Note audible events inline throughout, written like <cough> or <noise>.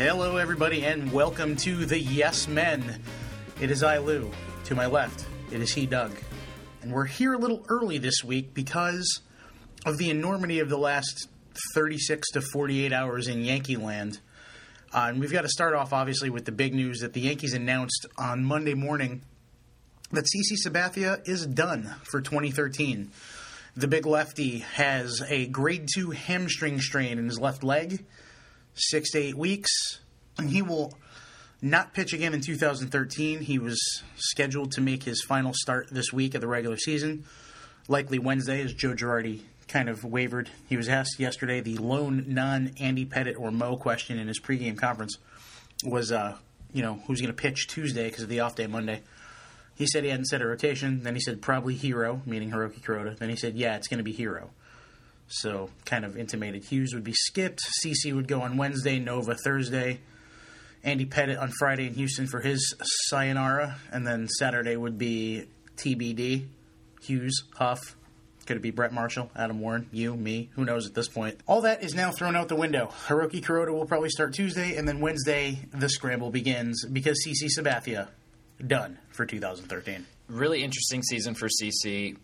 Hello, everybody, and welcome to the Yes Men. It is I, Lou. To my left, it is he, Doug. And we're here a little early this week because of the enormity of the last 36 to 48 hours in Yankee land. Uh, and we've got to start off, obviously, with the big news that the Yankees announced on Monday morning that CC Sabathia is done for 2013. The big lefty has a grade 2 hamstring strain in his left leg, six to eight weeks, and he will not pitch again in 2013. He was scheduled to make his final start this week of the regular season, likely Wednesday, as Joe Girardi kind of wavered. He was asked yesterday the lone non Andy Pettitte or Mo question in his pregame conference was, uh, you know, who's going to pitch Tuesday because of the off day Monday. He said he hadn't set a rotation. Then he said probably Hiro, meaning Hiroki Kuroda. Then he said, yeah, it's going to be Hiro. So kind of intimated Hughes would be skipped. CC would go on Wednesday, Nova Thursday. Andy Pettitte on Friday in Houston for his sayonara, and then Saturday would be TBD. Hughes, Huff, could it be Brett Marshall, Adam Warren, you, me? Who knows at this point? All that is now thrown out the window. Hiroki Kuroda will probably start Tuesday, and then Wednesday the scramble begins because CC Sabathia done for 2013. Really interesting season for CC.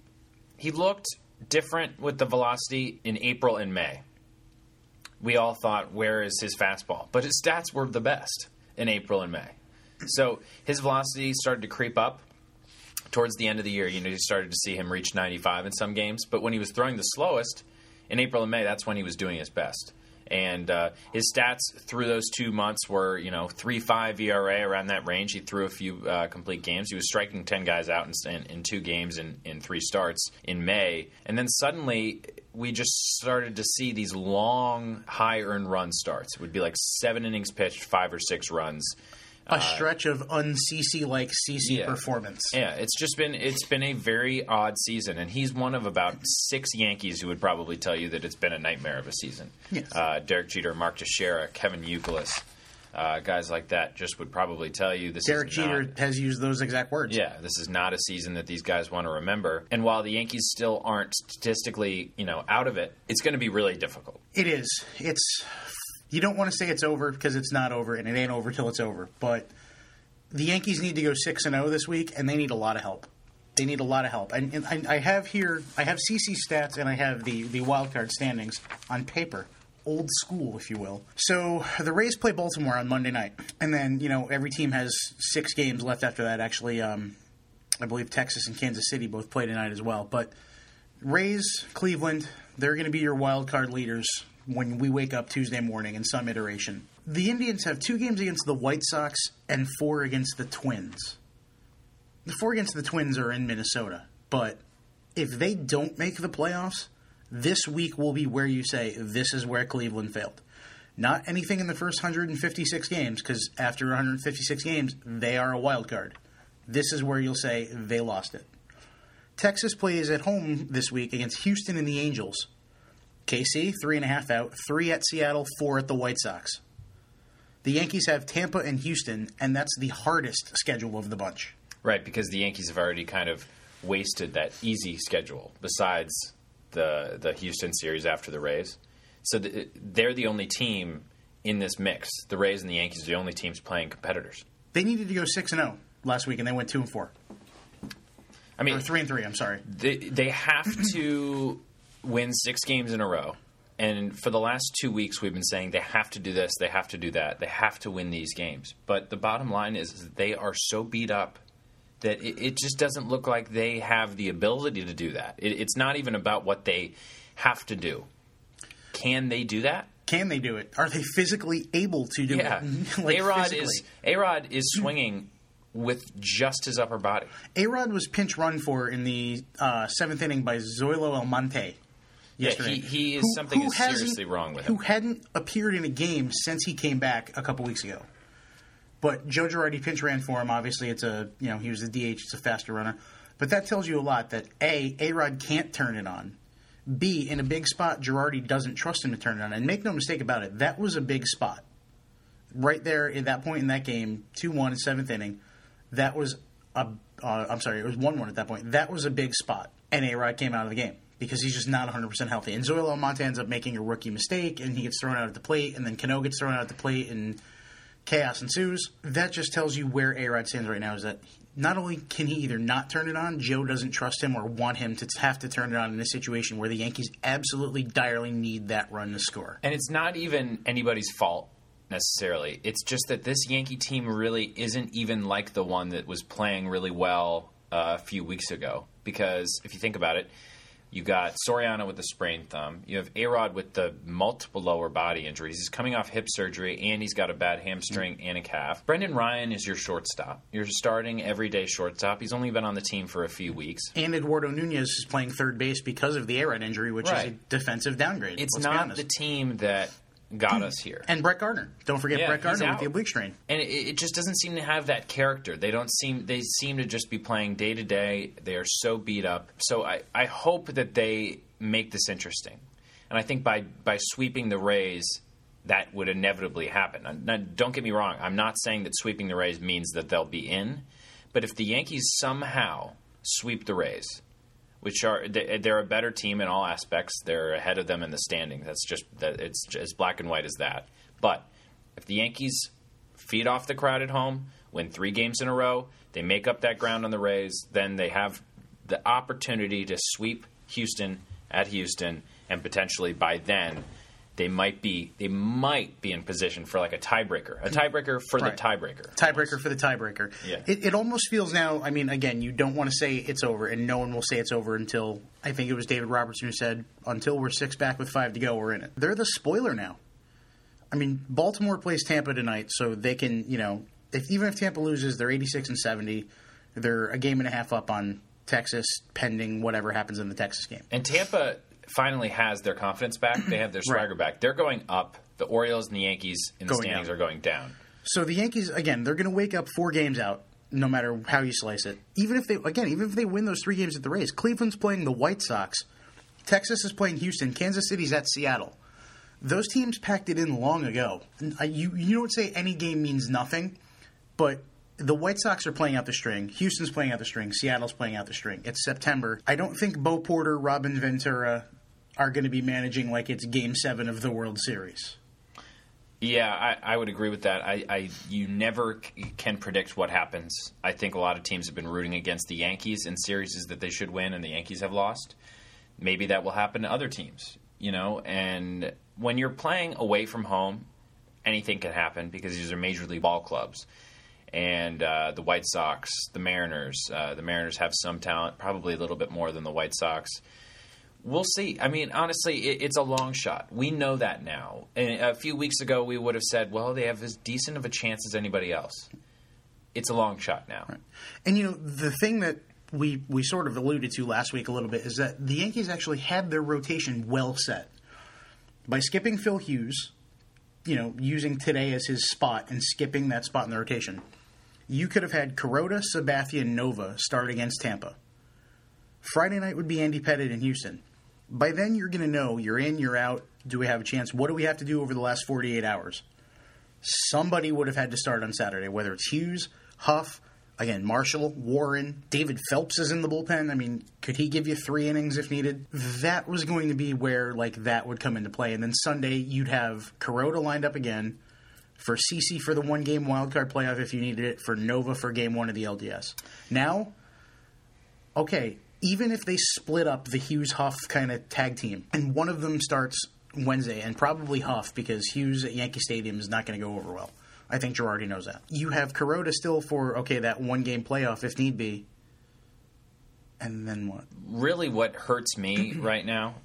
He looked different with the velocity in April and May. We all thought, where is his fastball? But his stats were the best in April and May. So his velocity started to creep up towards the end of the year. You know, you started to see him reach 95 in some games. But when he was throwing the slowest in April and May, that's when he was doing his best. And uh, his stats through those two months were, you know, three five ERA around that range. He threw a few uh, complete games. He was striking ten guys out in, in, in two games in, in three starts in May, and then suddenly we just started to see these long, high earned run starts. It would be like seven innings pitched, five or six runs a stretch of un-CC like CC yeah. performance. Yeah, it's just been it's been a very odd season, and he's one of about six Yankees who would probably tell you that it's been a nightmare of a season. Yes. Uh, Derek Jeter, Mark Teixeira, Kevin Youkilis, uh, guys like that just would probably tell you this. Derek is Jeter not, has used those exact words. yeah, this is not a season that these guys want to remember. And while the Yankees still aren't statistically, you know, out of it, it's going to be really difficult. It is. It's you don't want to say it's over because it's not over, and it ain't over till it's over. But the Yankees need to go six and zero this week, and they need a lot of help. They need a lot of help. And, and I, I have here, I have CC stats, and I have the the wild card standings on paper. Old school, if you will. So the Rays play Baltimore on Monday night, and then you know every team has six games left after that. Actually, um, I believe Texas and Kansas City both play tonight as well. But Rays, Cleveland, they're going to be your wild card leaders when we wake up Tuesday morning in some iteration. The Indians have two games against the White Sox and four against the Twins. The four against the Twins are in Minnesota, but if they don't make the playoffs, this week will be where you say this is where Cleveland failed. Not anything in the first 156 games, because after 156 games, they are a wild card. This is where you'll say they lost it. Texas plays at home this week against Houston and the Angels. KC, three and a half out, three at Seattle, four at the White Sox. The Yankees have Tampa and Houston, and that's the hardest schedule of the bunch. Right, because the Yankees have already kind of wasted that easy schedule besides the the Houston series after the Rays. So the, they're the only team in this mix. The Rays and the Yankees are the only teams playing competitors. They needed to go six and zero last week, and they went two and four. I mean, or three and three. I'm sorry. They they have to win six games in a row. And for the last two weeks, we've been saying they have to do this, they have to do that, they have to win these games. But the bottom line is, is they are so beat up that it, it, just doesn't look like they have the ability to do that. It, it's not even about what they have to do. Can they do that? Can they do it? Are they physically able to do yeah. it? <laughs> like A-Rod is A-Rod is swinging with just his upper body. A-Rod was pinch run for in the uh, seventh inning by Zoilo Almonte yesterday. Yeah, he, he is something is seriously wrong with him. Who hadn't appeared in a game since he came back a couple weeks ago. But Joe Girardi pinch ran for him. Obviously, it's a you know he was the DH. It's a faster runner. But that tells you a lot that a A Rod can't turn it on. B in a big spot, Girardi doesn't trust him to turn it on. And make no mistake about it, that was a big spot. Right there at that point in that game, two one in seventh inning, that was a. Uh, I'm sorry, it was one one at that point. That was a big spot, and A Rod came out of the game because he's just not 100 percent healthy. And Zoilo Almonte ends up making a rookie mistake, and he gets thrown out at the plate, and then Cano gets thrown out at the plate, and chaos ensues. That just tells you where A Rod stands right now. Is that not only can he either not turn it on, Joe doesn't trust him or want him to have to turn it on in a situation where the Yankees absolutely direly need that run to score. And it's not even anybody's fault necessarily. It's just that this Yankee team really isn't even like the one that was playing really well uh, a few weeks ago. Because if you think about it, you got Soriano with the sprained thumb. You have Arod with the multiple lower body injuries. He's coming off hip surgery and he's got a bad hamstring mm-hmm. and a calf. Brendan Ryan is your shortstop. You're starting everyday shortstop. He's only been on the team for a few weeks. And Eduardo Nunez is playing third base because of the Arod injury, which Right. is a defensive downgrade. It's not the team that got us here. And Brett Gardner. Don't forget Yeah, Brett Gardner with the oblique strain. and it, it just doesn't seem to have that character. They don't seem they seem to just be playing day to day. They are so beat up. So I, I hope that they make this interesting, and I think by by sweeping the Rays, that would inevitably happen. Now, don't get me wrong. I'm not saying that sweeping the Rays means that they'll be in, but if the Yankees somehow sweep the Rays, which are they- they're a better team in all aspects. They're ahead of them in the standing. That's just that it's as black and white as that. But if the Yankees feed off the crowd at home, win three games in a row, they make up that ground on the Rays, then they have the opportunity to sweep Houston at Houston, and potentially by then they might be they might be in position for like a tiebreaker, a tiebreaker for Right. the tiebreaker. Tiebreaker for the tiebreaker. Yeah. It, it almost feels now. I mean, again, you don't want to say it's over, and no one will say it's over until I think it was David Robertson who said, "Until we're six back with five to go, we're in it." They're the spoiler now. I mean, Baltimore plays Tampa tonight, so they can, you know, if even if Tampa loses, they're eighty-six and seventy. They're a game and a half up on Texas, pending whatever happens in the Texas game. And Tampa finally has their confidence back. They have their swagger back. They're going up. The Orioles and the Yankees in the Going standings down. are going down. So the Yankees again, they're going to wake up four games out, no matter how you slice it. Even if they again, even if they win those three games at the Rays, Cleveland's playing the White Sox, Texas is playing Houston, Kansas City's at Seattle. Those teams packed it in long ago. And I, you you don't say any game means nothing, but the White Sox are playing out the string. Houston's playing out the string. Seattle's playing out the string. It's September. I don't think Bo Porter, Robin Ventura are going to be managing like it's Game Seven of the World Series. Yeah, I, I would agree with that. I, I you never c- can predict what happens. I think a lot of teams have been rooting against the Yankees in series that they should win, and the Yankees have lost. Maybe that will happen to other teams, you know. And when you're playing away from home, anything can happen because these are major league ball clubs. And uh, the White Sox, the Mariners, uh, the Mariners have some talent, probably a little bit more than the White Sox. We'll see. I mean, honestly, it, it's a long shot. We know that now. And a few weeks ago, we would have said, well, they have as decent of a chance as anybody else. It's a long shot now. And you know, the thing that we we sort of alluded to last week a little bit is that the Yankees actually had their rotation well set by skipping Phil Hughes. You know, using today as his spot and skipping that spot in the rotation. You could have had Kuroda, Sabathia, and Nova start against Tampa. Friday night would be Andy Pettitte in Houston. By then, you're going to know you're in, you're out. Do we have a chance? What do we have to do over the last 48 hours? somebody would have had to start on Saturday, whether it's Hughes, Huff, again, Marshall, Warren, David Phelps is in the bullpen. I mean, could he give you three innings if needed? That was going to be where like that would come into play. And then Sunday you'd have Kuroda lined up again for CC for the one game wildcard playoff if you needed it, for Nova for game one of the LDS. Now, okay, even if they split up the Hughes Huff kind of tag team and one of them starts Wednesday and probably Huff because Hughes at Yankee Stadium is not going to go over well. I think Girardi knows that. You have Kuroda still for okay that one game playoff if need be. And then what? really what hurts me <clears throat> right now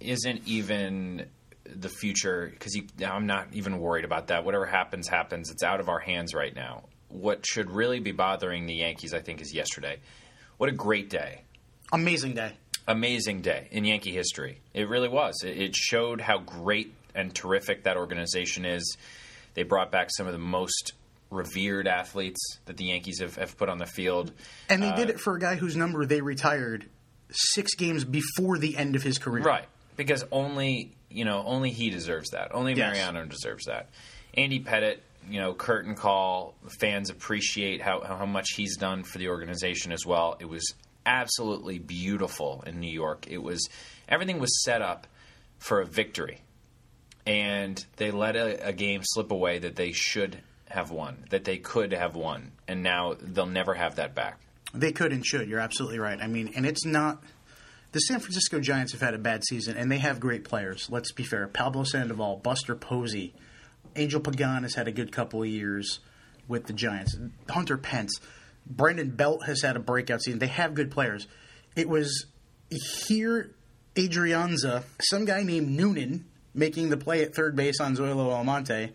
isn't even the future because I'm not even worried about that. Whatever happens, happens. It's out of our hands right now. What should really be bothering the Yankees, I think, is yesterday. What a great day. Amazing day. Amazing day in Yankee history. It really was. It, showed how great and terrific that organization is. They brought back some of the most revered athletes that the Yankees have, have put on the field. And they did uh, it for a guy whose number they retired six games before the end of his career. Right. Because only you know, only he deserves that. Only Yes. Mariano deserves that. Andy Pettitte, you know, curtain call. Fans appreciate how, how much he's done for the organization as well. It was absolutely beautiful in New York. It was everything was set up for a victory, and they let a, a game slip away that they should have won, that they could have won, and now they'll never have that back. They could and should. You're absolutely right. I mean, and it's not. The San Francisco Giants have had a bad season, and they have great players. Let's be fair. Pablo Sandoval, Buster Posey, Angel Pagan has had a good couple of years with the Giants. Hunter Pence, Brandon Belt has had a breakout season. They have good players. It was here, Adrianza, some guy named Noonan making the play at third base on Zoilo Almonte,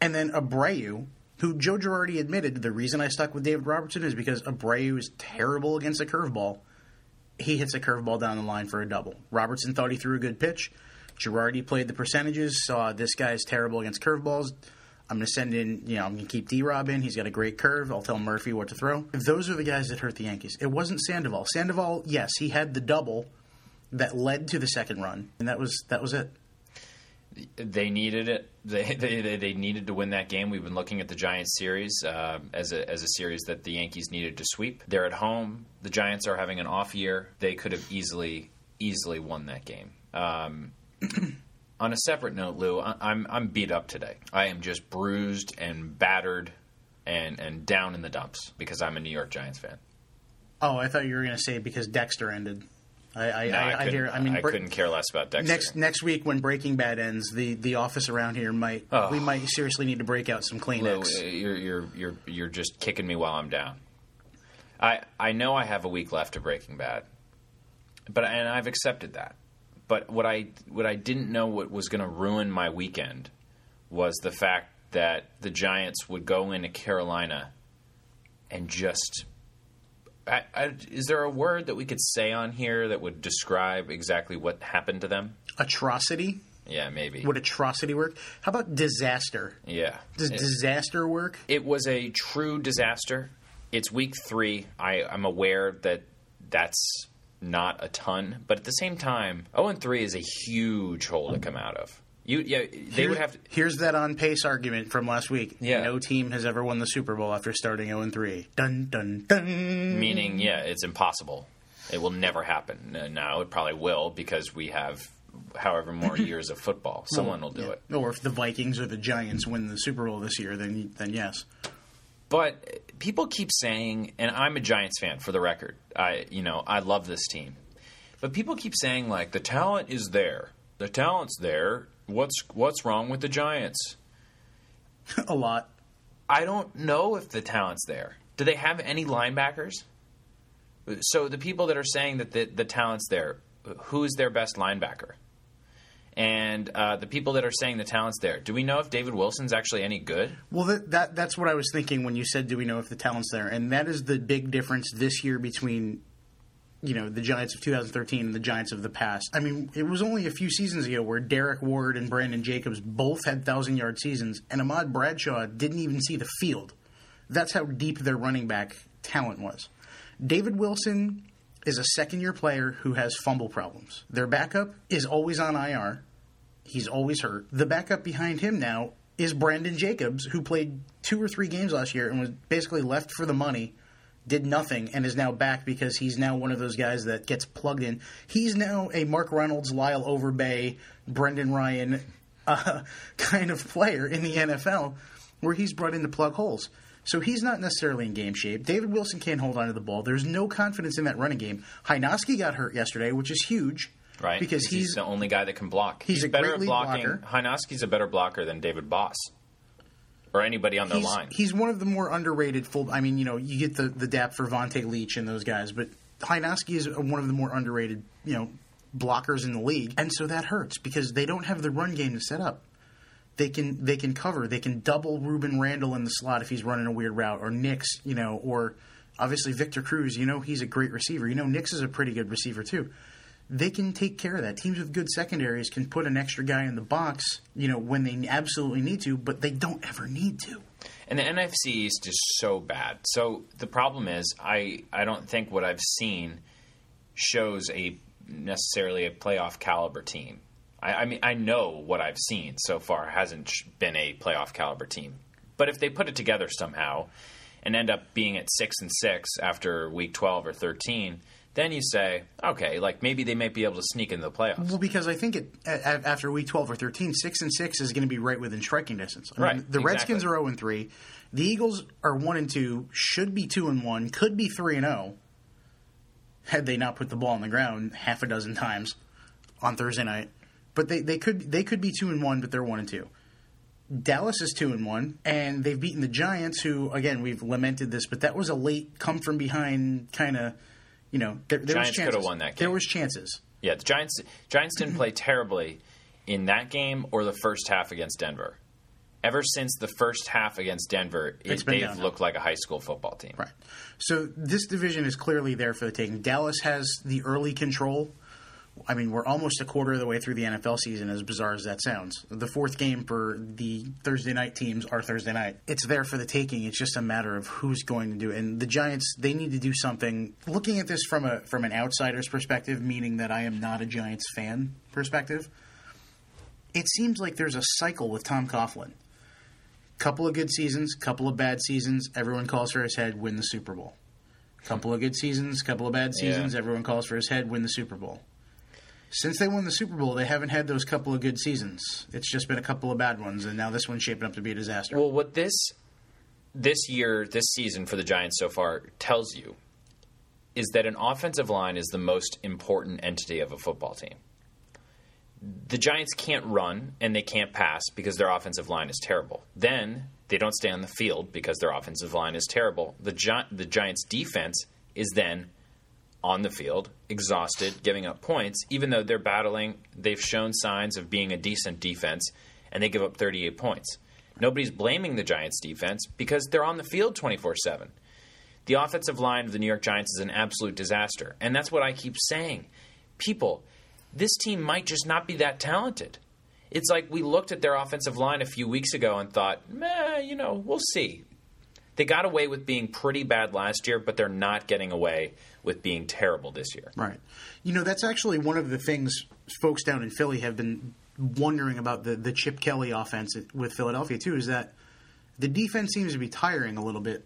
and then Abreu, who Joe Girardi admitted the reason I stuck with David Robertson is because Abreu is terrible against a curveball. He hits a curveball down the line for a double. Robertson thought he threw a good pitch. Girardi played the percentages, saw this guy's terrible against curveballs. I'm going to send in, you know, I'm going to keep D Rob in. He's got a great curve. I'll tell Murphy what to throw. Those are the guys that hurt the Yankees. It wasn't Sandoval. Sandoval, yes, he had the double that led to the second run, and that was that was it. They needed it. They, they they needed to win that game. We've been looking at the Giants series uh, as a as a series that the Yankees needed to sweep. They're at home. The Giants are having an off year. They could have easily easily won that game. Um, <clears throat> on a separate note, Lou, I- I'm I'm beat up today. I am just bruised and battered and and down in the dumps because I'm a New York Giants fan. Oh, I thought you were going to say because Dexter ended. I I, No, I, I, hear. I mean, I Bre- couldn't care less about Dexter. next next week when Breaking Bad ends, the the office around here might Oh. we might seriously need to break out some Lou, Kleenex. you're you're you're you're just kicking me while I'm down. I I know I have a week left of Breaking Bad, but and I've accepted that. But what I what I didn't know what was going to ruin my weekend was the fact that the Giants would go into Carolina and just. I, I, is there a word that we could say on here that would describe exactly what happened to them? Atrocity. Yeah, maybe. Would atrocity work? How about disaster? yeah. Does It- disaster work? It was a true disaster. It's week three. I, I'm aware that that's not a ton, but at the same time, 0 and 3 is a huge hole to come out of. You, yeah, they Here's- would have to. Here's that on pace argument from last week. Yeah. No team has ever won the Super Bowl after starting 0 3. Dun dun dun. Meaning, yeah, it's impossible. It will never happen. Now it probably will because we have however more <clears throat> years of football. Someone will do it. Or if the Vikings or the Giants win the Super Bowl this year, then then yes. But people keep saying, and I'm a Giants fan for the record. I, you know, I love this team. But people keep saying like the talent is there. The talent's there. What's what's wrong with the Giants? <laughs> a lot. I don't know if the talent's there. Do they have any linebackers? So the people that are saying that the, the talent's there, who's their best linebacker? And uh, the people that are saying the talent's there, do we know if David Wilson's actually any good? Well, that, that that's what I was thinking when you said, "Do we know if the talent's there?" And that is the big difference this year between, you know, the Giants of 2013 and the Giants of the past. I mean, it was only a few seasons ago where Derrick Ward and Brandon Jacobs both had thousand yard seasons, and Ahmad Bradshaw didn't even see the field. That's how deep their running back talent was. David Wilson is a second year player who has fumble problems. Their backup is always on IR. He's always hurt. The backup behind him now is Brandon Jacobs, who played two or three games last year and was basically left for the money, did nothing, and is now back because he's now one of those guys that gets plugged in. He's now a Mark Reynolds, Lyle Overbay, Brendan Ryan uh, <laughs> kind of player in the NFL where he's brought in to plug holes. So he's not necessarily in game shape. David Wilson can't hold on to the ball. There's no confidence in that running game. Hynoski got hurt yesterday, which is huge. Right, Because he's, the only guy that can block. he's a better at blocking. blocker. Hynoski's a better blocker than David Baas or anybody on their he's, line. he's one of the more underrated full. I mean, you know, you get the the dap for Vonta Leach and those guys, but Hynoski is one of the more underrated, you know, blockers in the league, and so that hurts because they don't have the run game to set up. They can they can cover. They can double Rueben Randle in the slot if he's running a weird route, or Nicks, you know, or obviously Victor Cruz. You know, he's a great receiver. You know, Nicks is a pretty good receiver too. They can take care of that. Teams with good secondaries can put an extra guy in the box, you know, when they absolutely need to, but they don't ever need to. And the NFC East is so bad. So the problem is, I I don't think what I've seen shows a necessarily a playoff caliber team. I, I mean, I know what I've seen so far hasn't been a playoff caliber team. But if they put it together somehow and end up being at six and six after week twelve or thirteen, then you say, okay, like maybe they might be able to sneak into the playoffs. Well, because I think it, a- after week 12 or 13, 6 and 6 is going to be right within striking distance. I mean, Right, the Redskins are 0 and 3. The Eagles are 1 and 2, should be 2 and 1, could be 3 and 0 had they not put the ball on the ground half a dozen times on Thursday night. But they, they could they could be 2 and 1, but they're 1 and 2. Dallas is 2 and 1 and they've beaten the Giants who again, we've lamented this, but that was a late come from behind kind of, you know, there, there was Giants coulda chances. won that game. There was chances. Yeah, the Giants Giants didn't play terribly in that game or the first half against Denver. Ever since the first half against Denver, it, they've looked like a high school football team. Right. So this division is clearly there for the taking. Dallas has the early control. I mean, we're almost a quarter of the way through the NFL season, as bizarre as that sounds. The fourth game for the Thursday night teams are Thursday night. It's there for the taking. It's just a matter of who's going to do it. And the Giants, they need to do something. Looking at this from a from an outsider's perspective, meaning that I am not a Giants fan perspective, it seems like there's a cycle with Tom Coughlin. Couple of good seasons, couple of bad seasons. Everyone calls for his head, win the Super Bowl. Couple of good seasons, couple of bad seasons. Yeah. Everyone calls for his head, win the Super Bowl. Since they won the Super Bowl, they haven't had those couple of good seasons. It's just been a couple of bad ones, and now this one's shaping up to be a disaster. Well, what this this year, this season for the Giants so far tells you is that an offensive line is the most important entity of a football team. The Giants can't run and they can't pass because their offensive line is terrible. Then they don't stay on the field because their offensive line is terrible. The Gi- the Giants defense is then on the field, exhausted, giving up points, even though they're battling. They've shown signs of being a decent defense, and they give up 38 points. Nobody's blaming the Giants' defense because they're on the field 24 7. The offensive line of the New York Giants is an absolute disaster. And that's what I keep saying. People, this team might just not be that talented. It's like we looked at their offensive line a few weeks ago and thought, meh, you know, we'll see. They got away with being pretty bad last year, but they're not getting away with being terrible this year. Right. You know, that's actually one of the things folks down in Philly have been wondering about the, the Chip Kelly offense with Philadelphia, too, is that the defense seems to be tiring a little bit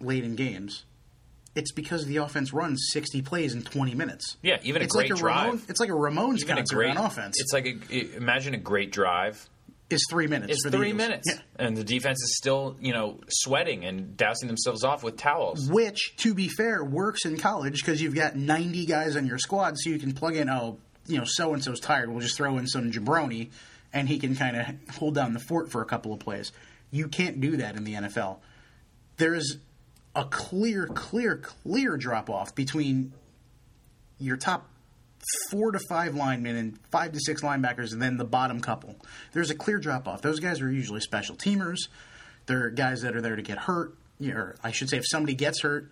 late in games. It's because the offense runs 60 plays in 20 minutes. Yeah, even a it's great like a drive. Ramon, it's like a Ramones Even a concert great on offense. It's like a, imagine a great drive. It's three minutes. It's three minutes, Yeah. and the defense is still, you know, sweating and dousing themselves off with towels. Which, to be fair, works in college because you've got 90 guys on your squad, so you can plug in, oh, you know, so and so's tired. We'll just throw in some jabroni, and he can kind of hold down the fort for a couple of plays. You can't do that in the NFL. There is a clear, clear, clear drop off between your top four to five linemen and five to six linebackers, and then the bottom couple. There's a clear drop off. Those guys are usually special teamers. They're guys that are there to get hurt. Or I should say, if somebody gets hurt,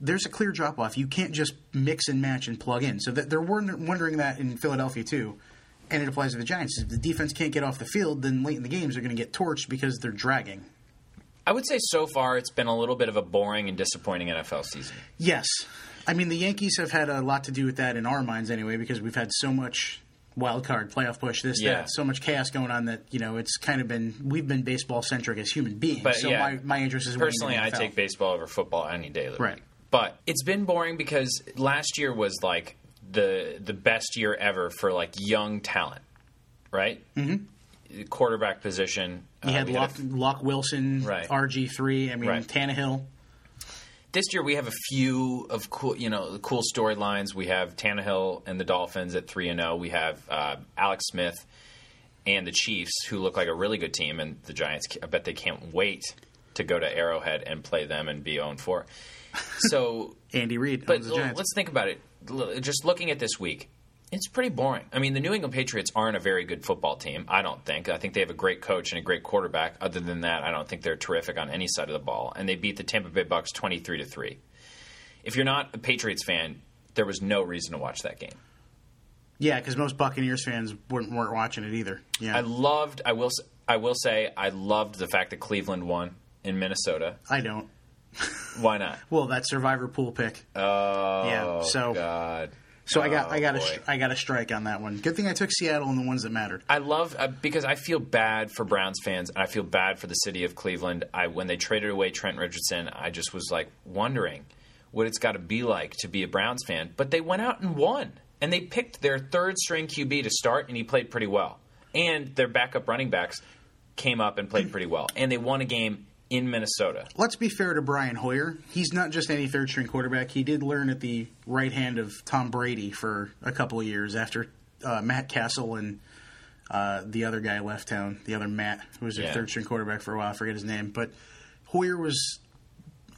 there's a clear drop off. You can't just mix and match and plug in. So that they're wondering that in Philadelphia too, and it applies to the Giants. If the defense can't get off the field, then late in the games they're going to get torched because they're dragging. I would say so far it's been a little bit of a boring and disappointing NFL season. Yes. I mean, the Yankees have had a lot to do with that in our minds anyway, because we've had so much wild card playoff push, this, Yeah. that, so much chaos going on that, you know, it's kind of been, we've been baseball centric as human beings. But, so yeah, my, my interest is Personally, I take baseball over football any day of the Right. week. But it's been boring because last year was like the the best year ever for like young talent, right? Mm-hmm. Quarterback position. You uh, had Luck, Luck Wilson, Right. RG3, I mean, Right. Tannehill. This year we have a few of cool, you know, cool storylines. We have Tannehill and the Dolphins at three and zero. We have uh, Alex Smith and the Chiefs, who look like a really good team, and the Giants. I bet they can't wait to go to Arrowhead and play them and be 0 4. So, <laughs> Andy Reid. but owns the Giants. let's think about it. Just looking at this week, it's pretty boring. I mean, the New England Patriots aren't a very good football team. I don't think. I think they have a great coach and a great quarterback. Other than that, I don't think they're terrific on any side of the ball. And they beat the Tampa Bay Bucks twenty three to three. If you're not a Patriots fan, there was no reason to watch that game. Yeah, because most Buccaneers fans weren't, weren't watching it either. Yeah, I loved. I will. I will say I loved the fact that Cleveland won in Minnesota. I don't. Why not? <laughs> Well, that survivor pool pick. Oh, Yeah, so- God. So I got Oh, I got a. I got a strike on that one. Good thing I took Seattle and the ones that mattered. I love uh, because I feel bad for Browns fans and I feel bad for the city of Cleveland. I when they traded away Trent Richardson, I just was like wondering what it's got to be like to be a Browns fan, but they went out and won. And they picked their third string QB to start, and he played pretty well. And their backup running backs came up and played pretty well. And they won a game in Minnesota. Let's be fair to Brian Hoyer. He's not just any third string quarterback. He did learn at the right hand of Tom Brady for a couple of years after uh, Matt Cassel and uh, the other guy left town, the other Matt, who was their Yeah. third string quarterback for a while. I forget his name. But Hoyer was,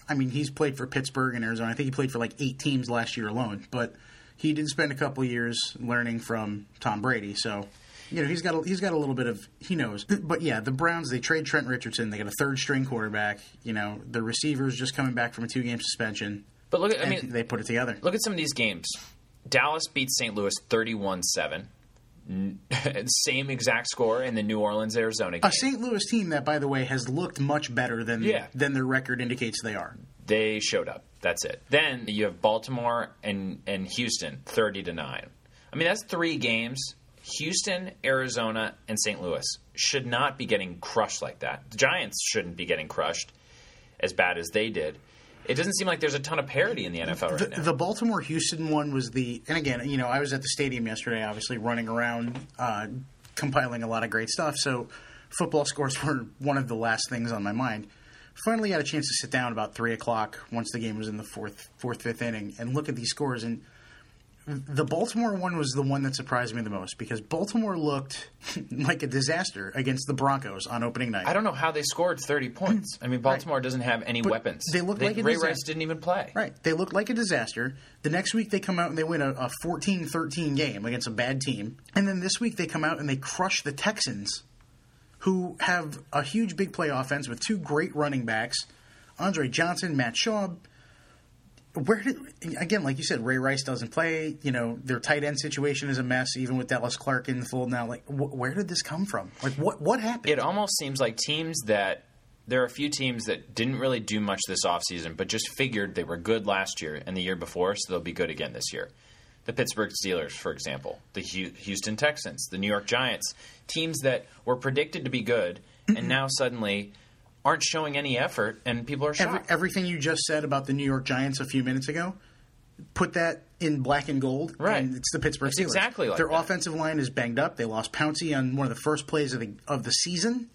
I mean, he's played for Pittsburgh and Arizona. I think he played for like eight teams last year alone. But he did spend a couple of years learning from Tom Brady. So. You know he's got a, he's got a little bit of he knows, but yeah, the Browns they trade Trent Richardson. They got a third string quarterback. You know the receivers just coming back from a two game suspension. But look at, I mean, they put it together. look at some of these games. Dallas beat St. Louis 31 7. <laughs> Same exact score in the New Orleans Arizona game. A St. Louis team that, by the way, has looked much better than Yeah. than their record indicates they are. They showed up. That's it. Then you have Baltimore and, and Houston, 30 to 9. I mean, that's three games. Houston, Arizona, and St. Louis should not be getting crushed like that. The Giants shouldn't be getting crushed as bad as they did. It doesn't seem like there's a ton of parity in the NFL right The, now. the Baltimore Houston one was the, and again, you know, I was at the stadium yesterday, obviously running around, uh, compiling a lot of great stuff. So football scores <laughs> were one of the last things on my mind. Finally, got a chance to sit down about three o'clock once the game was in the fourth, fourth, fifth inning, and look at these scores. And the Baltimore one was the one that surprised me the most because Baltimore looked <laughs> like a disaster against the Broncos on opening night. I don't know how they scored 30 points. I mean, Baltimore doesn't have any But weapons. they look like a Ray disaster. Rice didn't even play. Right. They look like a disaster. The next week they come out and they win a, a 14-13 game against a bad team. And then this week they come out and they crush the Texans, who have a huge big play offense with two great running backs, Andre Johnson, Matt Schaub. Where did again, like you said, Ray Rice doesn't play. You know their tight end situation is a mess, even with Dallas Clark in the fold now. Like, wh- where did this come from? Like, what what happened? It almost seems like teams that there are a few teams that didn't really do much this offseason, but just figured they were good last year and the year before, so they'll be good again this year. The Pittsburgh Steelers, for example, the Houston Texans, the New York Giants, teams that were predicted to be good and mm-hmm. now suddenly aren't showing any effort, and people are Every, shocked. everything you just said about the New York Giants a few minutes ago, put that in black and gold, Right. And it's the Pittsburgh It's Steelers. exactly like Their that. offensive line is banged up. They lost Pouncey on one of the first plays of the of the season.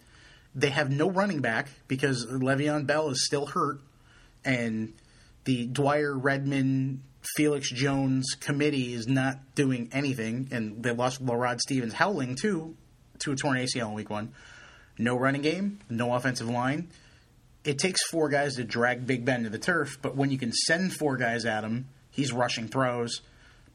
They have no running back because Le'Veon Bell is still hurt, and the Dwyer Redman Felix Jones committee is not doing anything, and they lost LaRod Stephens-Howling too to a torn ACL in Week One. No running game, no offensive line it takes four guys to drag Big Ben to the turf, but when you can send four guys at him, he's rushing throws.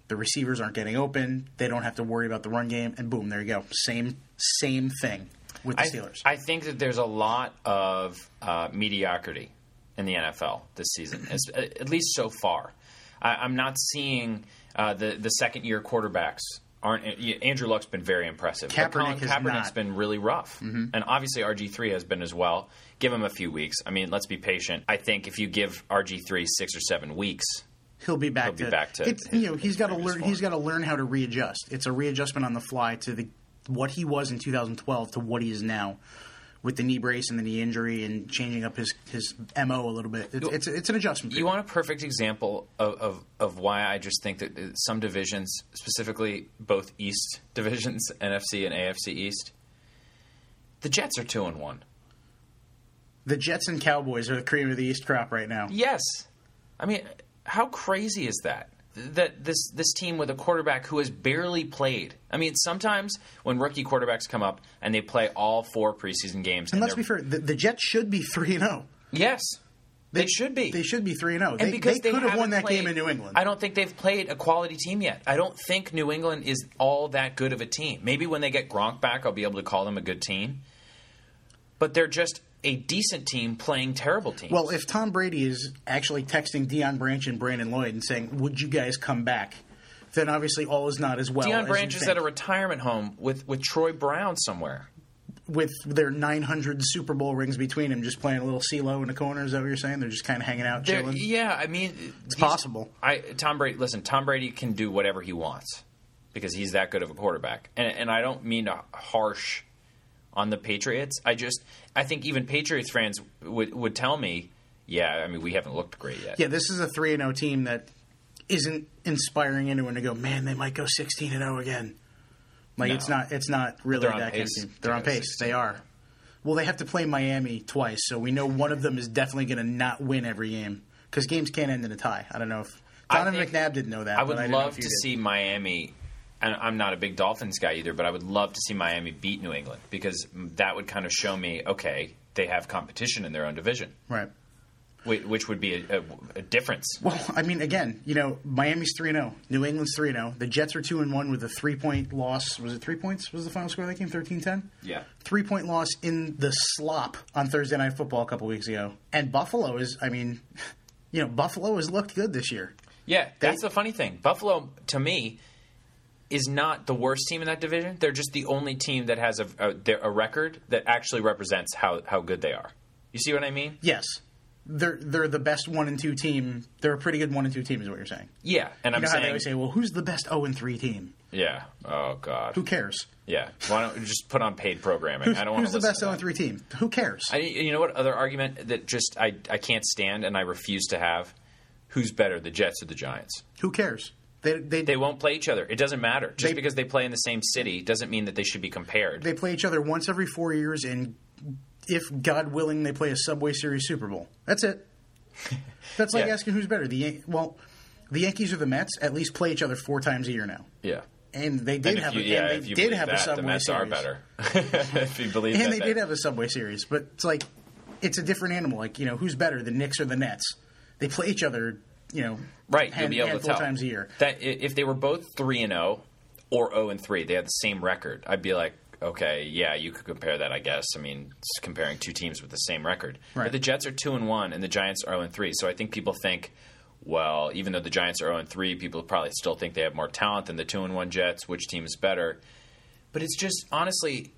The receivers aren't getting open. They don't have to worry about the run game, and boom, there you go. Same same thing with the I, Steelers. I think that there's a lot of uh, mediocrity in the NFL this season, as, at least so far. I, I'm not seeing uh, the the second year quarterbacks aren't. Andrew Luck's been very impressive. but Kaepernick Colin has Kaepernick's not. Mm-hmm. been really rough, and obviously RG three has been as well. Give him a few weeks. I mean, let's be patient. I think if you give RG three six or seven weeks, he'll be back. he'll be to, back to It's, his- you know, he's got to learn. form. He's got to learn how to readjust. It's a readjustment on the fly to the what he was in 2012 to what he is now. With the knee brace and the knee injury and changing up his, his mo a little bit, it's it's, it's an adjustment. You want a perfect example of, of, of why I just think that some divisions, specifically both East divisions, <laughs> NFC and AFC East, the Jets are two and one. the Jets and Cowboys are the cream of the East crop right now. Yes, I mean, how crazy is that? That this this team with a quarterback who has barely played. I mean, sometimes when rookie quarterbacks come up and they play all four preseason games, And let's be fair, the, the Jets should be three and zero. yes, they, should be. They should be three and zero. And They, because they could have won that played- game in New England. I don't think they've played a quality team yet. I don't think New England is all that good of a team. Maybe when they get Gronk back, I'll be able to call them a good team. But they're just a decent team playing terrible teams. Well, if Tom Brady is actually texting Deion Branch and Brandon Lloyd and saying, "Would you guys come back?" then obviously all is not as well. Deion Branch is think. at a retirement home with, with Troy Brown somewhere. with their 900 Super Bowl rings between them, just playing a little CeeLo in the corner. Is that what you're saying? They're just kind of hanging out, They're- chilling. yeah, I mean, it's possible. I Tom Brady. Listen, Tom Brady can do whatever he wants because he's that good of a quarterback. And and I don't mean to harsh on the Patriots. I just I think even Patriots fans would would tell me yeah, I mean, we haven't looked great yet. Yeah, this is a 3 and 0 team that isn't inspiring anyone to go, man, they might go 16 and 0 again. Like, No. it's not It's not really that kind of team. They're on pace. 16. They are. Well, they have to play Miami twice, so we know one of them is definitely going to not win every game because games can't end in a tie. I don't know if. I Donovan McNabb didn't know that. I would know love to did. see Miami. And I'm not a big Dolphins guy either, but I would love to see Miami beat New England because that would kind of show me, okay, they have competition in their own division, Right. which, which would be a, a, a difference. Well, I mean, again, you know, Miami's three zero, oh, New England's three zero. Oh. The Jets are two and one with a three point loss. Was it three points? Was the final score of that game 13-10? Yeah. Three point loss in the slop on Thursday Night Football a couple weeks ago. And Buffalo is, I mean, <laughs> you know, Buffalo has looked good this year. Yeah, that's the funny thing. Buffalo, to me, is not the worst team in that division. They're just the only team that has a, a, a record that actually represents how, how good they are. You see what I mean? Yes, they're they're the best one and two team. They're a pretty good one and two team, is what you're saying. Yeah, and You I'm know how they saying, always say, well, who's the best zero and three team? yeah. Oh God. Who cares? Yeah. Why don't we just put on paid programming? I don't want who's the best zero oh and three team? Who cares? I, you know what other argument that just I, I can't stand and I refuse to have? Who's better, the Jets or the Giants? Who cares? They they They won't play each other. It doesn't matter. Just They- because they play in the same city doesn't mean that they should be compared. they play each other once every four years, and if God willing, they play a Subway Series Super Bowl. That's it. <laughs> That's like Yeah. asking who's better. The Yan- well, the Yankees or the Mets at least play each other four times a year now, yeah. and they did And have you, a, yeah, they did have that, a Subway the Mets Series. are better. <laughs> if you believe and that, they that- did have a Subway Series, but it's like it's a different animal. Like you know, who's better, the Knicks or the Nets? They play each other, you know, right. hand- you'll be able to tell times a year. that if they were both three and zero or zero and three, they had the same record. I'd be like, okay, yeah, you could compare that. I guess. I mean, it's comparing two teams with the same record. Right. But the Jets are two and one, and the Giants are zero and three. So I think people think. Well, even though the Giants are 0 and 3, people probably still think they have more talent than the 2 and 1 Jets. Which team is better? But it's just honestly,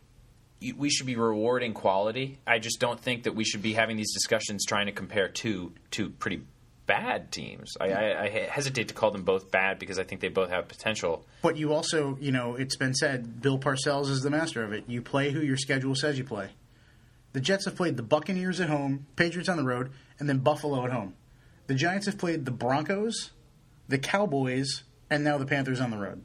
we should be rewarding quality. I just don't think that we should be having these discussions trying to compare two two pretty bad teams. I, I, I hesitate to call them both bad because I think they both have potential. But you also, you know, it's been said Bill Parcells is the master of it. You play who your schedule says you play. The Jets have played the Buccaneers at home, Patriots on the road, and then Buffalo at home. The Giants have played the Broncos, the Cowboys, and now the Panthers on the road.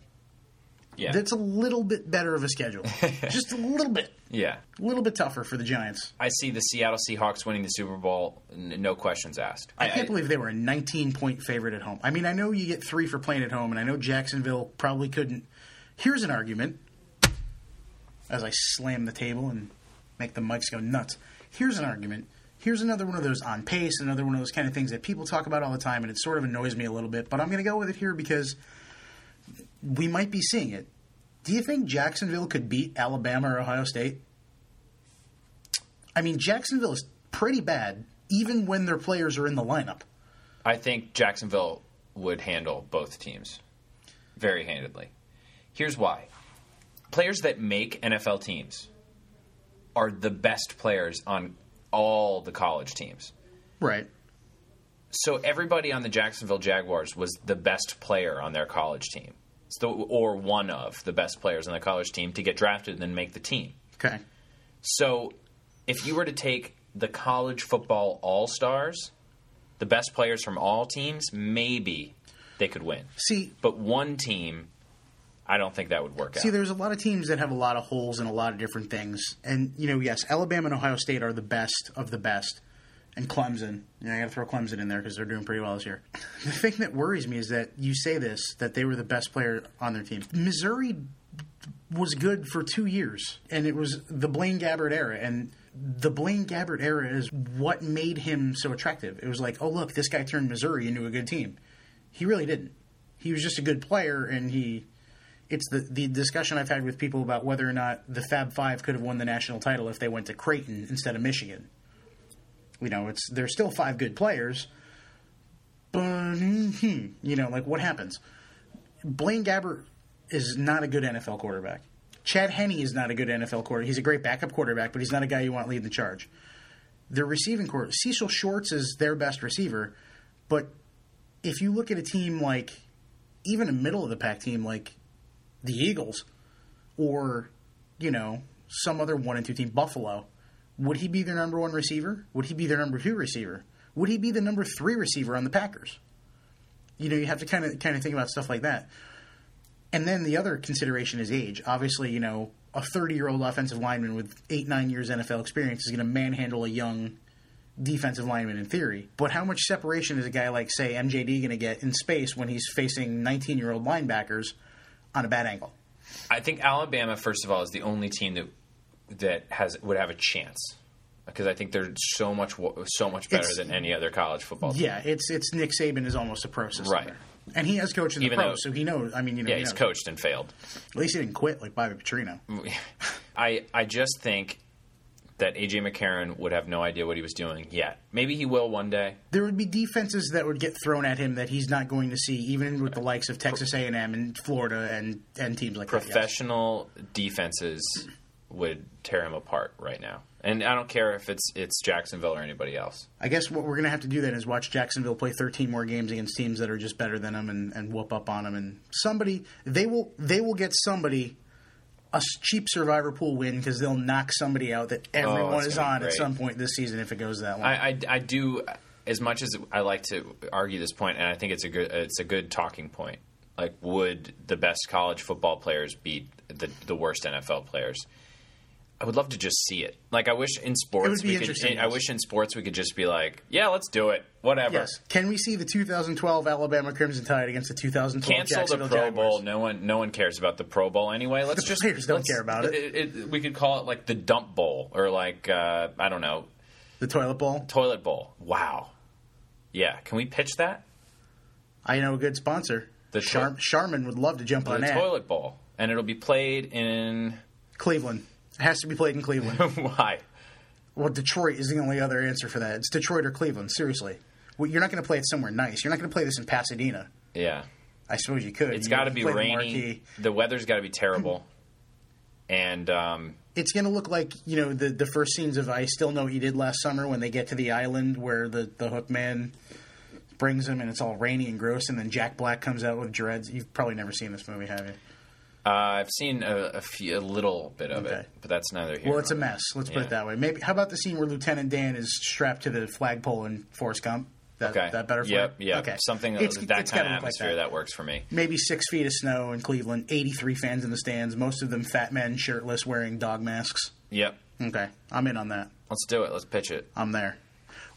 Yeah, That's a little bit better of a schedule. <laughs> Just a little bit. yeah. A little bit tougher for the Giants. I see the Seattle Seahawks winning the Super Bowl, n- no questions asked. I can't believe they were a 19 point favorite at home. I mean, I know you get three for playing at home, and I know Jacksonville probably couldn't. Here's an argument as I slam the table and make the mics go nuts. Here's an argument. Here's another one of those on pace, another one of those kind of things that people talk about all the time, and it sort of annoys me a little bit, but I'm going to go with it here because we might be seeing it. Do you think Jacksonville could beat Alabama or Ohio State? I mean, Jacksonville is pretty bad, even when their players are in the lineup. I think Jacksonville would handle both teams very handedly. Here's why. Players that make NFL teams are the best players on all the college teams. Right. So everybody on the Jacksonville Jaguars was the best player on their college team. So, or one of the best players on the college team to get drafted and then make the team. Okay. So, if you were to take the college football all stars, the best players from all teams, maybe they could win. See, But one team, I don't think that would work see, out. See, there's a lot of teams that have a lot of holes and a lot of different things, and you know, yes, Alabama and Ohio State are the best of the best, and Clemson. You know, I got to throw Clemson in there because they're doing pretty well this year. The thing that worries me is that you say this that they were the best player on their team. Missouri was good for two years, and it was the Blaine Gabbert era, and the Blaine Gabbert era is what made him so attractive. It was like, oh look, this guy turned Missouri into a good team. He really didn't. He was just a good player, and he. It's the the discussion I've had with people about whether or not the Fab Five could have won the national title if they went to Creighton instead of Michigan. You know, it's they're still five good players, but hmm, you know, like what happens? Blaine Gabbert is not a good NFL quarterback. Chad Henne is not a good NFL quarterback. He's a great backup quarterback, but he's not a guy you want leading the charge. Their receiving corps, Cecil Shorts is their best receiver, but if you look at a team like even a middle of the pack team like the Eagles or you know some other one and two team Buffalo, would he be their number one receiver? Would he be their number two receiver? would he be the number three receiver on the Packers? You know, you have to kind of kind of think about stuff like that. And then the other consideration is age. Obviously, you know, a 30 year old offensive lineman with eight, nine years NFL experience is going to manhandle a young defensive lineman in theory. But how much separation is a guy like, say, MJD going to get in space when he's facing 19 year old linebackers on a bad angle? I think Alabama, first of all, is the only team that that has would have a chance because I think they're so much so much better It's- than any other college football. team. Yeah, it's it's Nick Saban is almost a pro system. Right. And he has coached in the Even pros, though- so he knows. I mean, you know, yeah, he he's knows. coached and failed. At least he didn't quit like Bobby Petrino. <laughs> I I just think that AJ McCarron would have no idea what he was doing yet. Maybe he will one day. There would be defenses that would get thrown at him that he's not going to see, even with the likes of Texas A&M and Florida and and teams like that. yes. Professional defenses would tear him apart right now. And I don't care if it's it's Jacksonville or anybody else. I guess what we're going to have to do then is watch Jacksonville play 13 more games against teams that are just better than them and, and whoop up on them. And somebody they will they will get somebody a cheap survivor pool win because they'll knock somebody out that oh, everyone it's is on at some point this season if it goes that long. I, I, I do as much as I like to argue this point, and I think it's a good it's a good talking point. Like, would the best college football players beat the the worst NFL players? I would love to just see it. Like, I wish in sports we could. I wish in sports we could just be like, yeah, let's do it, whatever. yes. Can we see the 2012 Alabama Crimson Tide against the 2012 Cancel the Pro Jaguars? Bowl. No one, no one cares about the Pro Bowl anyway. Let's The just players don't care about it. We could call it like the Dump Bowl or like uh, I don't know, The toilet bowl. Toilet Bowl. Wow. Yeah, can we pitch that? I know a good sponsor. The Char- Charmin would love to jump on the that. Toilet Bowl, and it'll be played in Cleveland. It has to be played in Cleveland. <laughs> why? well, Detroit is the only other answer for that. It's Detroit or Cleveland. Seriously. Well, you're not going to play it somewhere nice. You're not going to play this in Pasadena. Yeah, I suppose you could. It's got to be play the rainy. The weather's got to be terrible, <clears throat> and um, It's going to look like you know the the first scenes of I still know what you did last summer when they get to the island where the the hook man brings them and it's all rainy and gross, and then Jack Black comes out with dreads. You've probably never seen this movie, have you? Uh, I've seen a, a, few, a little bit of Okay. it, but that's neither here. Well, it's a mess. Let's put it that way. Maybe how about the scene where Lieutenant Dan is strapped to the flagpole in Forrest Gump? That, Okay. that better for Yep. Yep. Okay. Something It's- that it's kind of look like atmosphere that. works for me. maybe six feet of snow in Cleveland, 83 fans in the stands, most of them fat men, shirtless, wearing dog masks. Yep. Okay, I'm in on that. Let's do it. Let's pitch it. I'm there.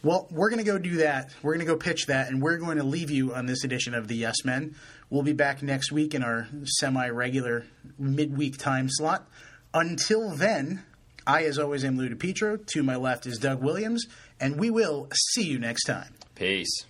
Well, we're going to go do that. We're going to go pitch that, and we're going to leave you on this edition of the Yes Men. We'll be back next week in our semi regular midweek time slot. Until then, I, as always, am Lou DiPietro. To my left is Doug Williams, and we will see you next time. Peace.